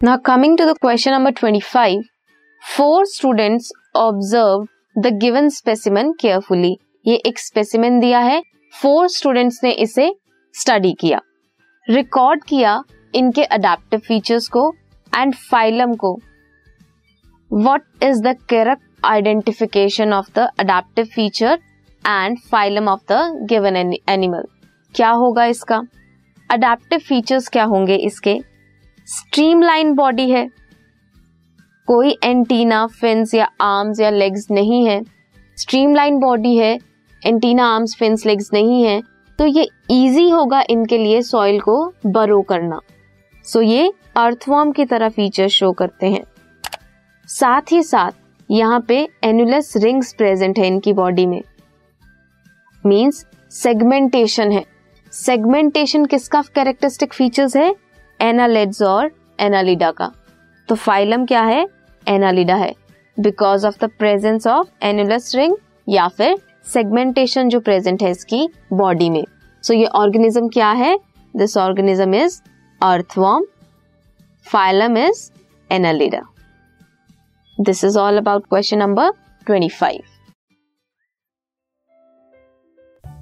Now coming to the question number 25, four students observed the given specimen carefully. ये एक specimen दिया है। Four students ने इसे स्टडी किया। रिकॉर्ड किया इनके अडेप्टिव फीचर्स को एंड फाइलम को। What is the correct identification of the adaptive feature and phylum of the given animal क्या होगा इसका? अडेप्टिव फीचर्स क्या होंगे इसके? स्ट्रीमलाइन बॉडी है। कोई एंटीना, फिंस या आर्म्स या लेग्स नहीं है। स्ट्रीमलाइन बॉडी है, एंटीना, आर्म्स, फिंस, लेग्स नहीं है। तो ये इजी होगा इनके लिए सॉइल को बरो करना। सो ये अर्थवॉर्म की तरह फीचर शो करते हैं। साथ ही साथ यहाँ पे एनुलस रिंग्स प्रेजेंट है इनकी बॉडी में। मींस सेगमेंटेशन है। सेगमेंटेशन किसका कैरेक्टरिस्टिक फीचर्स है? एनालेड्स और एनालिडा का। तो फाइलम क्या है? एनालिडा है। Because of the presence of annulus ring या फिर सेगमेंटेशन जो प्रेजेंट है इसकी बॉडी में। सो so, ये ऑर्गेनिज्म क्या है? This organism is earthworm phylum is Annelida this is all about question number twenty five